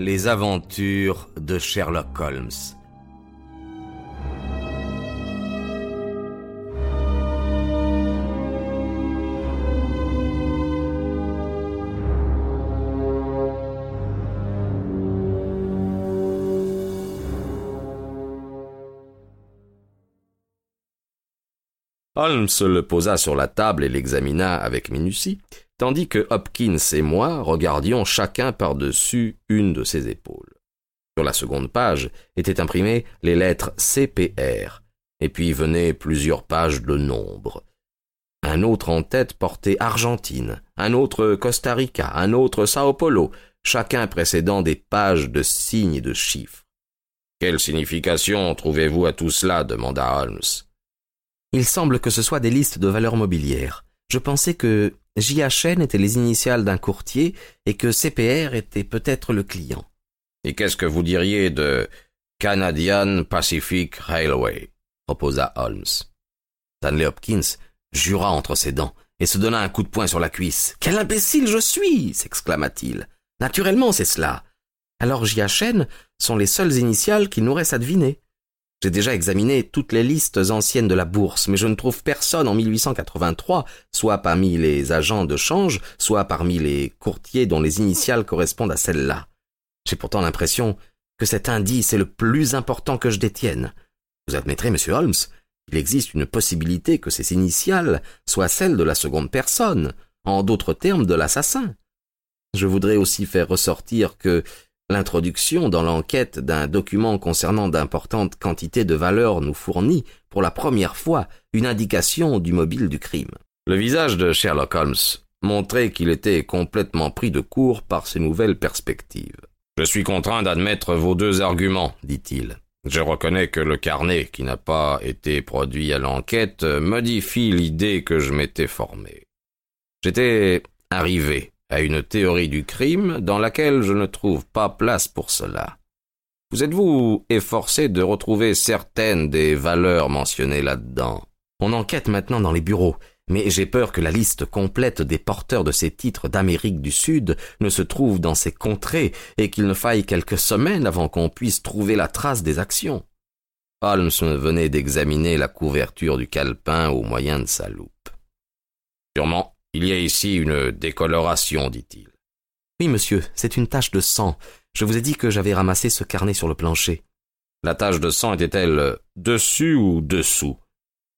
Les aventures de Sherlock Holmes. Holmes le posa sur la table et l'examina avec minutie, tandis que Hopkins et moi regardions chacun par-dessus une de ses épaules. Sur la seconde page étaient imprimées les lettres CPR, et puis venaient plusieurs pages de nombres. Un autre en tête portait Argentine, un autre Costa Rica, un autre Sao Paulo, chacun précédant des pages de signes et de chiffres. Quelle signification trouvez-vous à tout cela? demanda Holmes. Il semble que ce soit des listes de valeurs mobilières. Je pensais que JHN était les initiales d'un courtier et que CPR était peut-être le client. Et qu'est-ce que vous diriez de Canadian Pacific Railway? proposa Holmes. Stanley Hopkins jura entre ses dents et se donna un coup de poing sur la cuisse. Quel imbécile je suis s'exclama-t-il. Naturellement, c'est cela. Alors JHN sont les seules initiales qu'il nous reste à deviner. J'ai déjà examiné toutes les listes anciennes de la bourse, mais je ne trouve personne en 1883, soit parmi les agents de change, soit parmi les courtiers dont les initiales correspondent à celles-là. J'ai pourtant l'impression que cet indice est le plus important que je détienne. Vous admettrez, monsieur Holmes, qu'il existe une possibilité que ces initiales soient celles de la seconde personne, en d'autres termes de l'assassin. Je voudrais aussi faire ressortir que L'introduction dans l'enquête d'un document concernant d'importantes quantités de valeurs nous fournit, pour la première fois, une indication du mobile du crime. Le visage de Sherlock Holmes montrait qu'il était complètement pris de court par ces nouvelles perspectives. Je suis contraint d'admettre vos deux arguments, dit-il. Je reconnais que le carnet qui n'a pas été produit à l'enquête modifie l'idée que je m'étais formée. J'étais arrivé à une théorie du crime dans laquelle je ne trouve pas place pour cela. Vous êtes-vous efforcé de retrouver certaines des valeurs mentionnées là-dedans? On enquête maintenant dans les bureaux, mais j'ai peur que la liste complète des porteurs de ces titres d'Amérique du Sud ne se trouve dans ces contrées et qu'il ne faille quelques semaines avant qu'on puisse trouver la trace des actions. Holmes venait d'examiner la couverture du calepin au moyen de sa loupe. Sûrement, il y a ici une décoloration, dit-il. Oui, monsieur, c'est une tache de sang. Je vous ai dit que j'avais ramassé ce carnet sur le plancher. La tache de sang était-elle dessus ou dessous?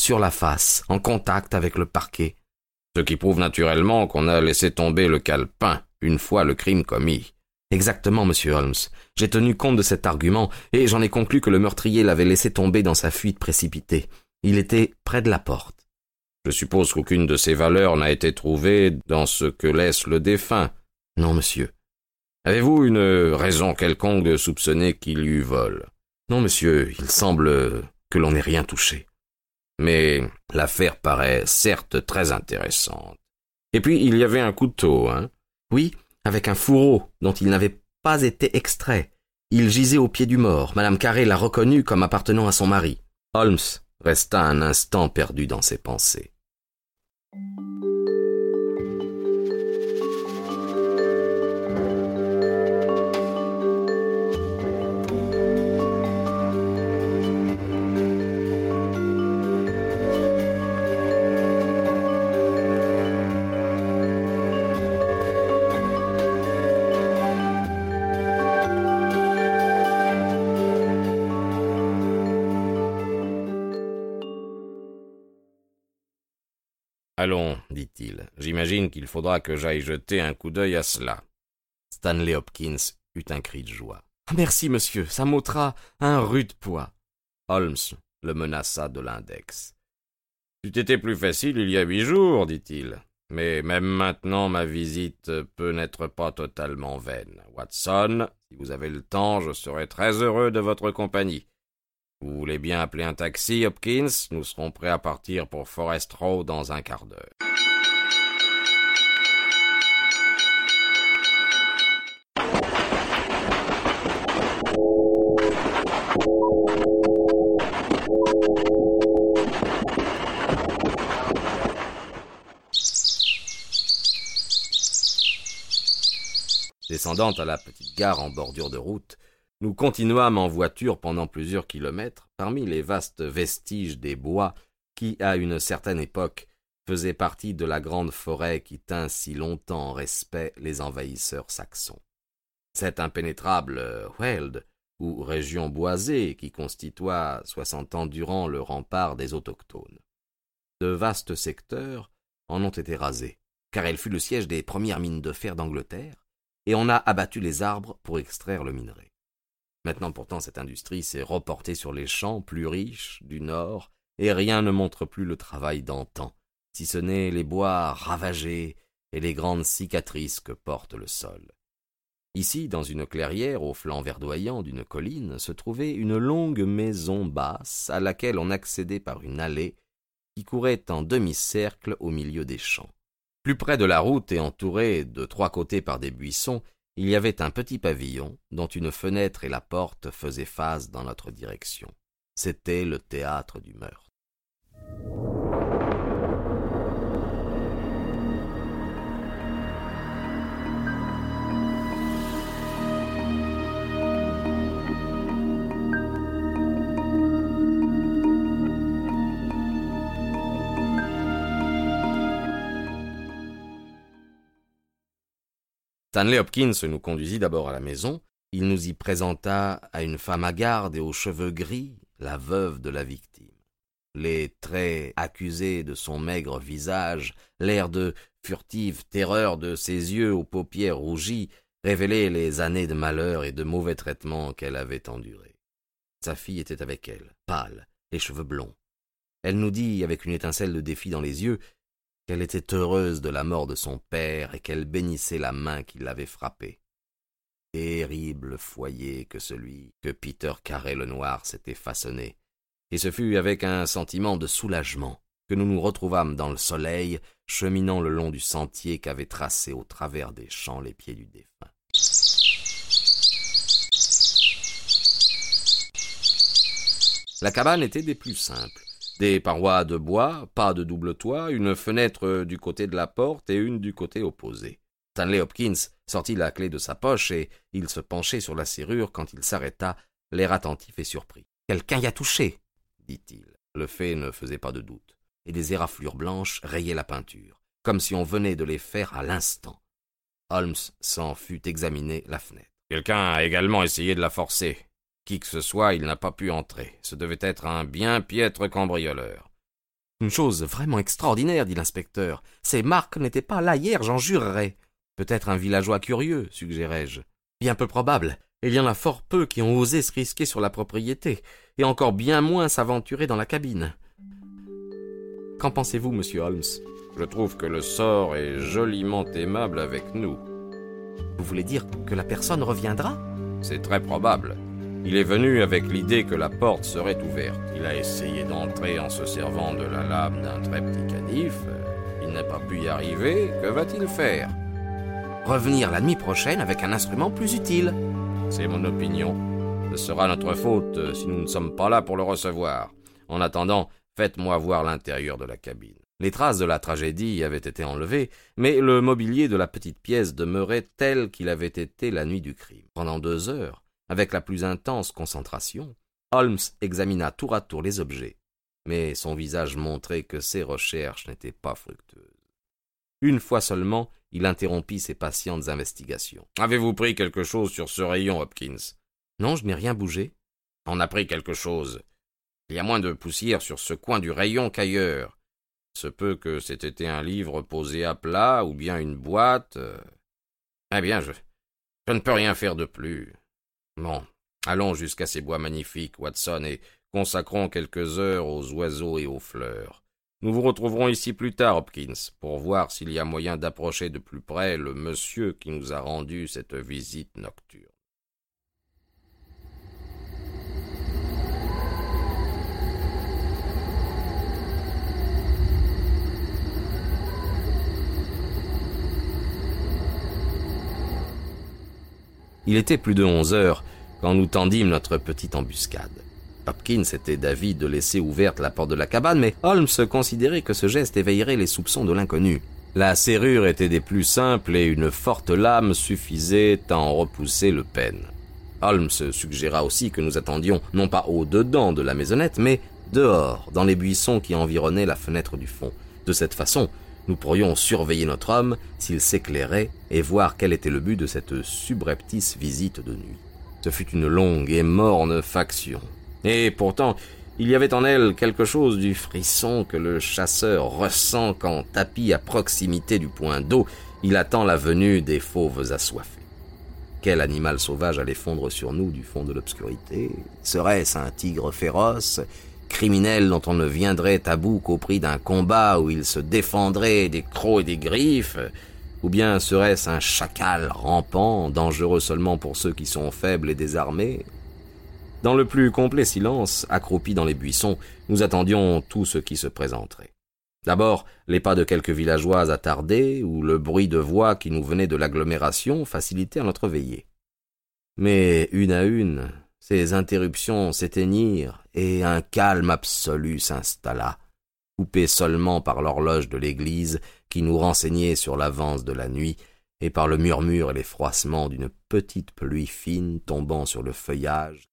Sur la face, en contact avec le parquet. Ce qui prouve naturellement qu'on a laissé tomber le calepin une fois le crime commis. Exactement, monsieur Holmes. J'ai tenu compte de cet argument, et j'en ai conclu que le meurtrier l'avait laissé tomber dans sa fuite précipitée. Il était près de la porte. Je suppose qu'aucune de ces valeurs n'a été trouvée dans ce que laisse le défunt. Non, monsieur. Avez-vous une raison quelconque de soupçonner qu'il y eut vol? Non, monsieur, il semble que l'on n'ait rien touché. Mais l'affaire paraît certes très intéressante. Et puis il y avait un couteau, hein Oui, avec un fourreau dont il n'avait pas été extrait. Il gisait au pied du mort. Madame Carré l'a reconnu comme appartenant à son mari. Holmes resta un instant perdu dans ses pensées. Thank you. Allons, dit-il, j'imagine qu'il faudra que j'aille jeter un coup d'œil à cela. Stanley Hopkins eut un cri de joie. Merci, monsieur, ça m'ôtera un rude poids. Holmes le menaça de l'index. C'eût été plus facile il y a huit jours, dit-il. Mais même maintenant, ma visite peut n'être pas totalement vaine. Watson, si vous avez le temps, je serai très heureux de votre compagnie. Vous voulez bien appeler un taxi, Hopkins? Nous serons prêts à partir pour Forest Row dans un quart d'heure. Descendant à la petite gare en bordure de route, nous continuâmes en voiture pendant plusieurs kilomètres parmi les vastes vestiges des bois qui, à une certaine époque, faisaient partie de la grande forêt qui tint si longtemps en respect les envahisseurs saxons. Cette impénétrable Weld, ou région boisée qui constitua soixante ans durant le rempart des autochtones. De vastes secteurs en ont été rasés, car elle fut le siège des premières mines de fer d'Angleterre, et on a abattu les arbres pour extraire le minerai. Maintenant pourtant cette industrie s'est reportée sur les champs plus riches du nord, et rien ne montre plus le travail d'antan, si ce n'est les bois ravagés et les grandes cicatrices que porte le sol. Ici, dans une clairière au flanc verdoyant d'une colline, se trouvait une longue maison basse à laquelle on accédait par une allée qui courait en demi-cercle au milieu des champs. Plus près de la route et entouré de trois côtés par des buissons, il y avait un petit pavillon dont une fenêtre et la porte faisaient face dans notre direction. C'était le théâtre du meurtre. Stanley Hopkins nous conduisit d'abord à la maison. Il nous y présenta à une femme hagarde et aux cheveux gris, la veuve de la victime. Les traits accusés de son maigre visage, l'air de furtive terreur de ses yeux aux paupières rougies, révélaient les années de malheur et de mauvais traitements qu'elle avait endurés. Sa fille était avec elle, pâle, les cheveux blonds. Elle nous dit, avec une étincelle de défi dans les yeux, qu'elle était heureuse de la mort de son père et qu'elle bénissait la main qui l'avait frappée. Terrible foyer que celui que Peter Carré le Noir s'était façonné, et ce fut avec un sentiment de soulagement que nous nous retrouvâmes dans le soleil, cheminant le long du sentier qu'avaient tracé au travers des champs les pieds du défunt. La cabane était des plus simples. Des parois de bois, pas de double toit, une fenêtre du côté de la porte et une du côté opposé. Stanley Hopkins sortit la clé de sa poche et il se penchait sur la serrure quand il s'arrêta, l'air attentif et surpris. Quelqu'un y a touché, dit-il. Le fait ne faisait pas de doute, et des éraflures blanches rayaient la peinture, comme si on venait de les faire à l'instant. Holmes s'en fut examiner la fenêtre. Quelqu'un a également essayé de la forcer, qui que ce soit, il n'a pas pu entrer. Ce devait être un bien piètre cambrioleur. Une chose vraiment extraordinaire, dit l'inspecteur. Ces marques n'étaient pas là hier, j'en jurerais. Peut-être un villageois curieux, suggérai-je. Bien peu probable. Il y en a fort peu qui ont osé se risquer sur la propriété, et encore bien moins s'aventurer dans la cabine. Qu'en pensez-vous, monsieur Holmes? Je trouve que le sort est joliment aimable avec nous. Vous voulez dire que la personne reviendra? C'est très probable. Il est venu avec l'idée que la porte serait ouverte. Il a essayé d'entrer en se servant de la lame d'un très petit canif. Il n'a pas pu y arriver. Que va-t-il faire? Revenir la nuit prochaine avec un instrument plus utile. C'est mon opinion. Ce sera notre faute si nous ne sommes pas là pour le recevoir. En attendant, faites-moi voir l'intérieur de la cabine. Les traces de la tragédie avaient été enlevées, mais le mobilier de la petite pièce demeurait tel qu'il avait été la nuit du crime. Pendant deux heures, avec la plus intense concentration, Holmes examina tour à tour les objets, mais son visage montrait que ses recherches n'étaient pas fructueuses. Une fois seulement, il interrompit ses patientes investigations. Avez-vous pris quelque chose sur ce rayon, Hopkins? Non, je n'ai rien bougé. On a pris quelque chose. Il y a moins de poussière sur ce coin du rayon qu'ailleurs. Il se peut que c'était un livre posé à plat ou bien une boîte. Eh bien, je ne peux rien faire de plus. Bon, allons jusqu'à ces bois magnifiques, Watson, et consacrons quelques heures aux oiseaux et aux fleurs. Nous vous retrouverons ici plus tard, Hopkins, pour voir s'il y a moyen d'approcher de plus près le monsieur qui nous a rendu cette visite nocturne. Il était plus de onze heures quand nous tendîmes notre petite embuscade. Hopkins était d'avis de laisser ouverte la porte de la cabane, mais Holmes considérait que ce geste éveillerait les soupçons de l'inconnu. La serrure était des plus simples et une forte lame suffisait à en repousser le pêne. Holmes suggéra aussi que nous attendions non pas au-dedans de la maisonnette, mais dehors, dans les buissons qui environnaient la fenêtre du fond. De cette façon, nous pourrions surveiller notre homme s'il s'éclairait et voir quel était le but de cette subreptice visite de nuit. Ce fut une longue et morne faction. Et pourtant, il y avait en elle quelque chose du frisson que le chasseur ressent quand, tapis à proximité du point d'eau, il attend la venue des fauves assoiffés. Quel animal sauvage allait fondre sur nous du fond de l'obscurité? Serait-ce un tigre féroce, criminel dont on ne viendrait à bout qu'au prix d'un combat où il se défendrait des crocs et des griffes Ou bien serait-ce un chacal rampant, dangereux seulement pour ceux qui sont faibles et désarmés? Dans le plus complet silence, accroupis dans les buissons, nous attendions tout ce qui se présenterait. D'abord, les pas de quelques villageois attardés, ou le bruit de voix qui nous venait de l'agglomération facilitait notre veillée. Mais une à une, ces interruptions s'éteignirent et un calme absolu s'installa, coupé seulement par l'horloge de l'église qui nous renseignait sur l'avance de la nuit et par le murmure et les froissements d'une petite pluie fine tombant sur le feuillage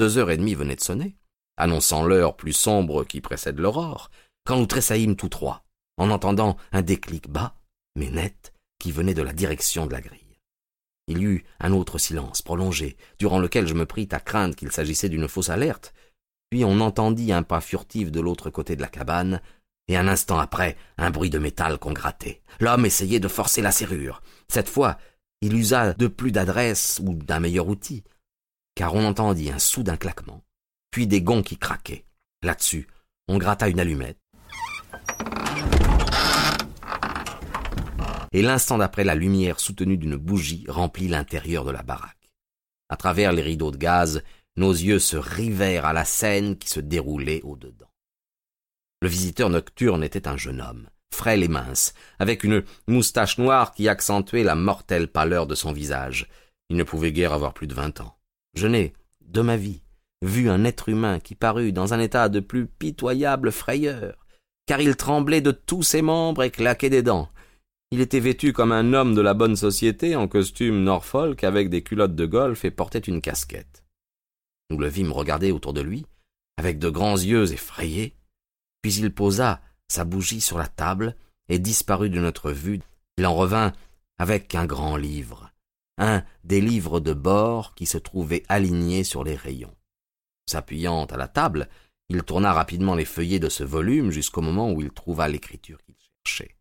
Deux heures et demie venaient de sonner, annonçant l'heure plus sombre qui précède l'aurore, quand nous tressaillîmes tous trois, en entendant un déclic bas, mais net, qui venait de la direction de la grille. Il y eut un autre silence prolongé, durant lequel je me pris à craindre qu'il s'agissait d'une fausse alerte, puis on entendit un pas furtif de l'autre côté de la cabane, et un instant après, un bruit de métal qu'on grattait. L'homme essayait de forcer la serrure. Cette fois, il usa de plus d'adresse ou d'un meilleur outil, car on entendit un soudain claquement, puis des gonds qui craquaient. Là-dessus, on gratta une allumette. Et l'instant d'après, la lumière soutenue d'une bougie remplit l'intérieur de la baraque. À travers les rideaux de gaz, nos yeux se rivèrent à la scène qui se déroulait au-dedans. Le visiteur nocturne était un jeune homme, frêle et mince, avec une moustache noire qui accentuait la mortelle pâleur de son visage. Il ne pouvait guère avoir plus de vingt ans. Je n'ai, de ma vie, vu un être humain qui parut dans un état de plus pitoyable frayeur, car il tremblait de tous ses membres et claquait des dents. Il était vêtu comme un homme de la bonne société en costume Norfolk avec des culottes de golf et portait une casquette. Nous le vîmes regarder autour de lui, avec de grands yeux effrayés, puis il posa sa bougie sur la table et disparut de notre vue. Il en revint avec un grand livre, un des livres de bord qui se trouvaient alignés sur les rayons. S'appuyant à la table, il tourna rapidement les feuillets de ce volume jusqu'au moment où il trouva l'écriture qu'il cherchait.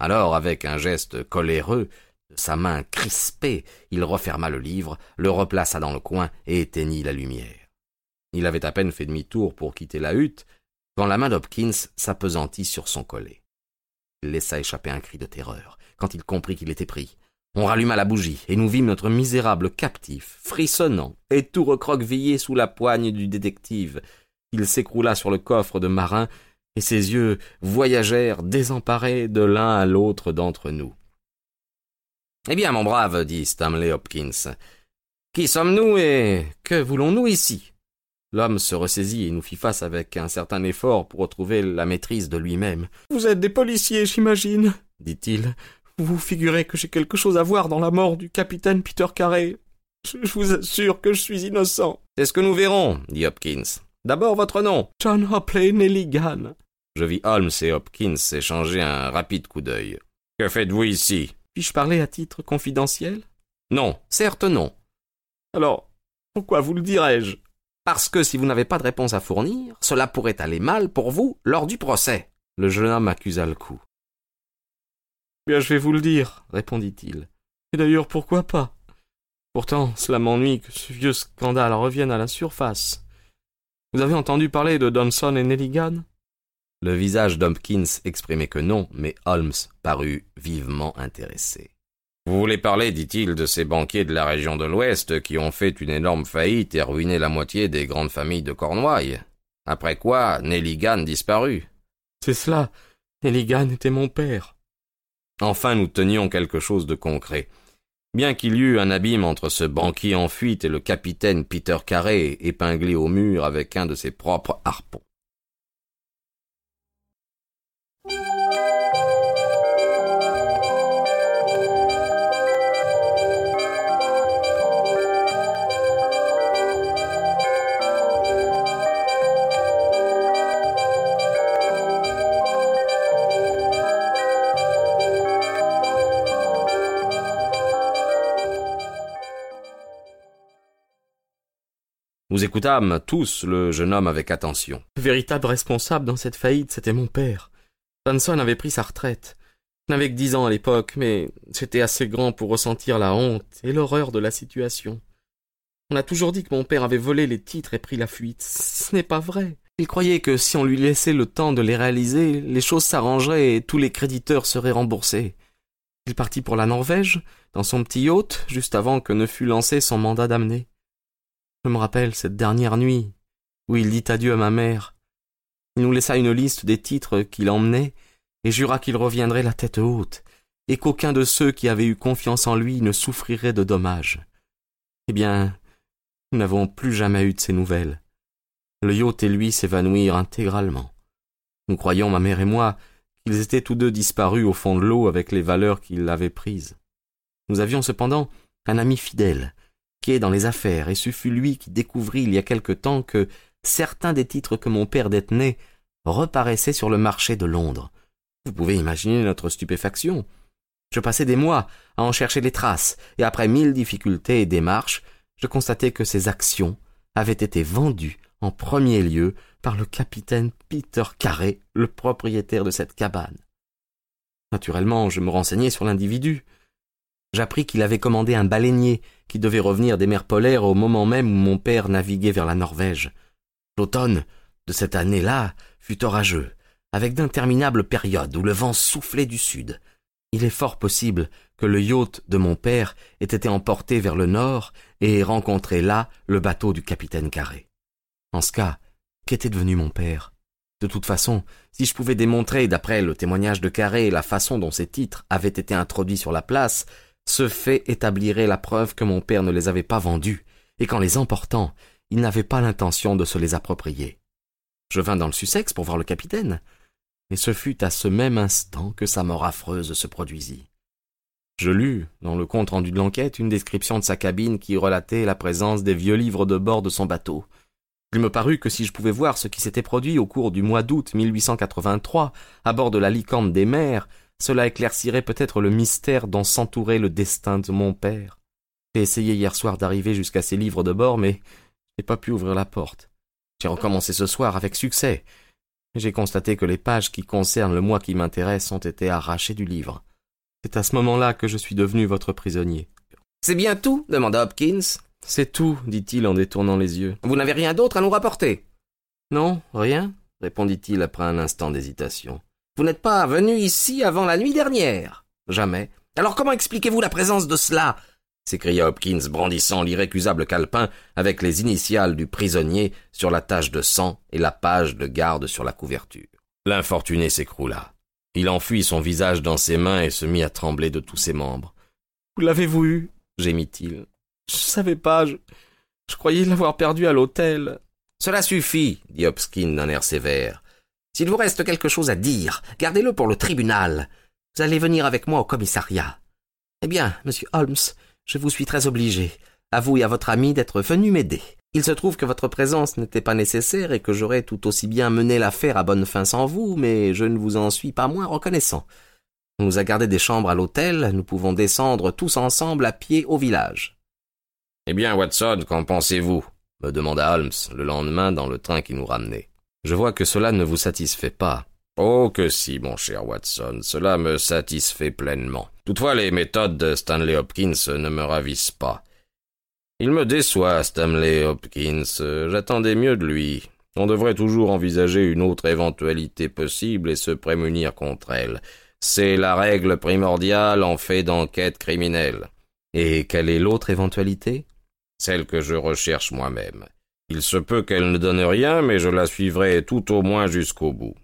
Alors, avec un geste coléreux, sa main crispée, il referma le livre, le replaça dans le coin et éteignit la lumière. Il avait à peine fait demi-tour pour quitter la hutte quand la main d'Hopkins s'appesantit sur son collet. Il laissa échapper un cri de terreur quand il comprit qu'il était pris. On ralluma la bougie, et nous vîmes notre misérable captif, frissonnant et tout recroquevillé sous la poigne du détective. Il s'écroula sur le coffre de marin, et ses yeux voyagèrent désemparés de l'un à l'autre d'entre nous. Eh bien, mon brave, dit Stanley Hopkins, qui sommes-nous et que voulons-nous ici? L'homme se ressaisit et nous fit face avec un certain effort pour retrouver la maîtrise de lui-même. Vous êtes des policiers, j'imagine, dit-il. Vous vous figurez que j'ai quelque chose à voir dans la mort du capitaine Peter Carey. Je, vous assure que je suis innocent. C'est ce que nous verrons, dit Hopkins. D'abord votre nom. John Hopley Nelligan. Je vis Holmes et Hopkins échanger un rapide coup d'œil. Que faites-vous ici? Puis-je parler à titre confidentiel? Non, certes non. Alors, pourquoi vous le dirais-je? Parce que si vous n'avez pas de réponse à fournir, cela pourrait aller mal pour vous lors du procès. Le jeune homme accusa le coup. Bien, je vais vous le dire, répondit-il. Et d'ailleurs, pourquoi pas? Pourtant, cela m'ennuie que ce vieux scandale revienne à la surface. Vous avez entendu parler de Donson et Nelligan Le visage d'Hopkins exprimait que non, mais Holmes parut vivement intéressé. Vous voulez parler, dit-il, de ces banquiers de la région de l'Ouest qui ont fait une énorme faillite et ruiné la moitié des grandes familles de Cornouailles Après quoi, Nelligan disparut. C'est cela. Nelligan était mon père. Enfin, nous tenions quelque chose de concret. Bien qu'il y eût un abîme entre ce banquier en fuite et le capitaine Peter Carré épinglé au mur avec un de ses propres harpons. Écoutâmes tous le jeune homme avec attention. Le véritable responsable dans cette faillite, c'était mon père. Johnson avait pris sa retraite. Je n'avais que dix ans à l'époque, mais j'étais assez grand pour ressentir la honte et l'horreur de la situation. On a toujours dit que mon père avait volé les titres et pris la fuite. Ce n'est pas vrai. Il croyait que si on lui laissait le temps de les réaliser, les choses s'arrangeraient et tous les créditeurs seraient remboursés. Il partit pour la Norvège, dans son petit yacht, juste avant que ne fût lancé son mandat d'amener. Je me rappelle cette dernière nuit où il dit adieu à ma mère. Il nous laissa une liste des titres qu'il emmenait et jura qu'il reviendrait la tête haute et qu'aucun de ceux qui avaient eu confiance en lui ne souffrirait de dommages. Eh bien, nous n'avons plus jamais eu de ces nouvelles. Le yacht et lui s'évanouirent intégralement. Nous croyions, ma mère et moi, qu'ils étaient tous deux disparus au fond de l'eau avec les valeurs qu'ils avaient prises. Nous avions cependant un ami fidèle, dans les affaires, et ce fut lui qui découvrit il y a quelque temps que certains des titres que mon père détenait reparaissaient sur le marché de Londres. Vous pouvez imaginer notre stupéfaction. Je passai des mois à en chercher les traces, et après mille difficultés et démarches, je constatai que ces actions avaient été vendues en premier lieu par le capitaine Peter Carré, le propriétaire de cette cabane. Naturellement, je me renseignai sur l'individu. J'appris qu'il avait commandé un baleinier qui devait revenir des mers polaires au moment même où mon père naviguait vers la Norvège. L'automne de cette année-là fut orageux, avec d'interminables périodes où le vent soufflait du sud. Il est fort possible que le yacht de mon père ait été emporté vers le nord et ait rencontré là le bateau du capitaine Carré. En ce cas, qu'était devenu mon père? De toute façon, si je pouvais démontrer, d'après le témoignage de Carré, la façon dont ces titres avaient été introduits sur la place, ce fait établirait la preuve que mon père ne les avait pas vendus, et qu'en les emportant, il n'avait pas l'intention de se les approprier. Je vins dans le Sussex pour voir le capitaine, et ce fut à ce même instant que sa mort affreuse se produisit. Je lus, dans le compte rendu de l'enquête, une description de sa cabine qui relatait la présence des vieux livres de bord de son bateau. Il me parut que si je pouvais voir ce qui s'était produit au cours du mois d'août 1883 à bord de la Licante des mers, cela éclaircirait peut-être le mystère dont s'entourait le destin de mon père. J'ai essayé hier soir d'arriver jusqu'à ces livres de bord, mais je n'ai pas pu ouvrir la porte. J'ai recommencé ce soir avec succès. J'ai constaté que les pages qui concernent le mois qui m'intéresse ont été arrachées du livre. C'est à ce moment-là que je suis devenu votre prisonnier. C'est bien tout demanda Hopkins. C'est tout, dit-il en détournant les yeux. Vous n'avez rien d'autre à nous rapporter? Non, rien, répondit-il après un instant d'hésitation. Vous n'êtes pas venu ici avant la nuit dernière Jamais. Alors comment expliquez-vous la présence de cela? s'écria Hopkins, brandissant l'irrécusable calepin avec les initiales du prisonnier sur la tache de sang et la page de garde sur la couverture. L'infortuné s'écroula. Il enfuit son visage dans ses mains et se mit à trembler de tous ses membres. Vous l'avez-vous eu? gémit-il. Je savais pas, je, je croyais l'avoir perdu à l'hôtel. Cela suffit, dit Hopkins d'un air sévère. S'il vous reste quelque chose à dire, gardez-le pour le tribunal. Vous allez venir avec moi au commissariat. Eh bien, monsieur Holmes, je vous suis très obligé, à vous et à votre ami d'être venu m'aider. Il se trouve que votre présence n'était pas nécessaire et que j'aurais tout aussi bien mené l'affaire à bonne fin sans vous, mais je ne vous en suis pas moins reconnaissant. On nous a gardé des chambres à l'hôtel, nous pouvons descendre tous ensemble à pied au village. Eh bien, Watson, qu'en pensez-vous? me demanda Holmes le lendemain dans le train qui nous ramenait. Je vois que cela ne vous satisfait pas. Oh que si, mon cher Watson, cela me satisfait pleinement. Toutefois, les méthodes de Stanley Hopkins ne me ravissent pas. Il me déçoit, Stanley Hopkins. J'attendais mieux de lui. On devrait toujours envisager une autre éventualité possible et se prémunir contre elle. C'est la règle primordiale en fait d'enquête criminelle. Et quelle est l'autre éventualité? Celle que je recherche moi-même. Il se peut qu'elle ne donne rien, mais je la suivrai tout au moins jusqu'au bout.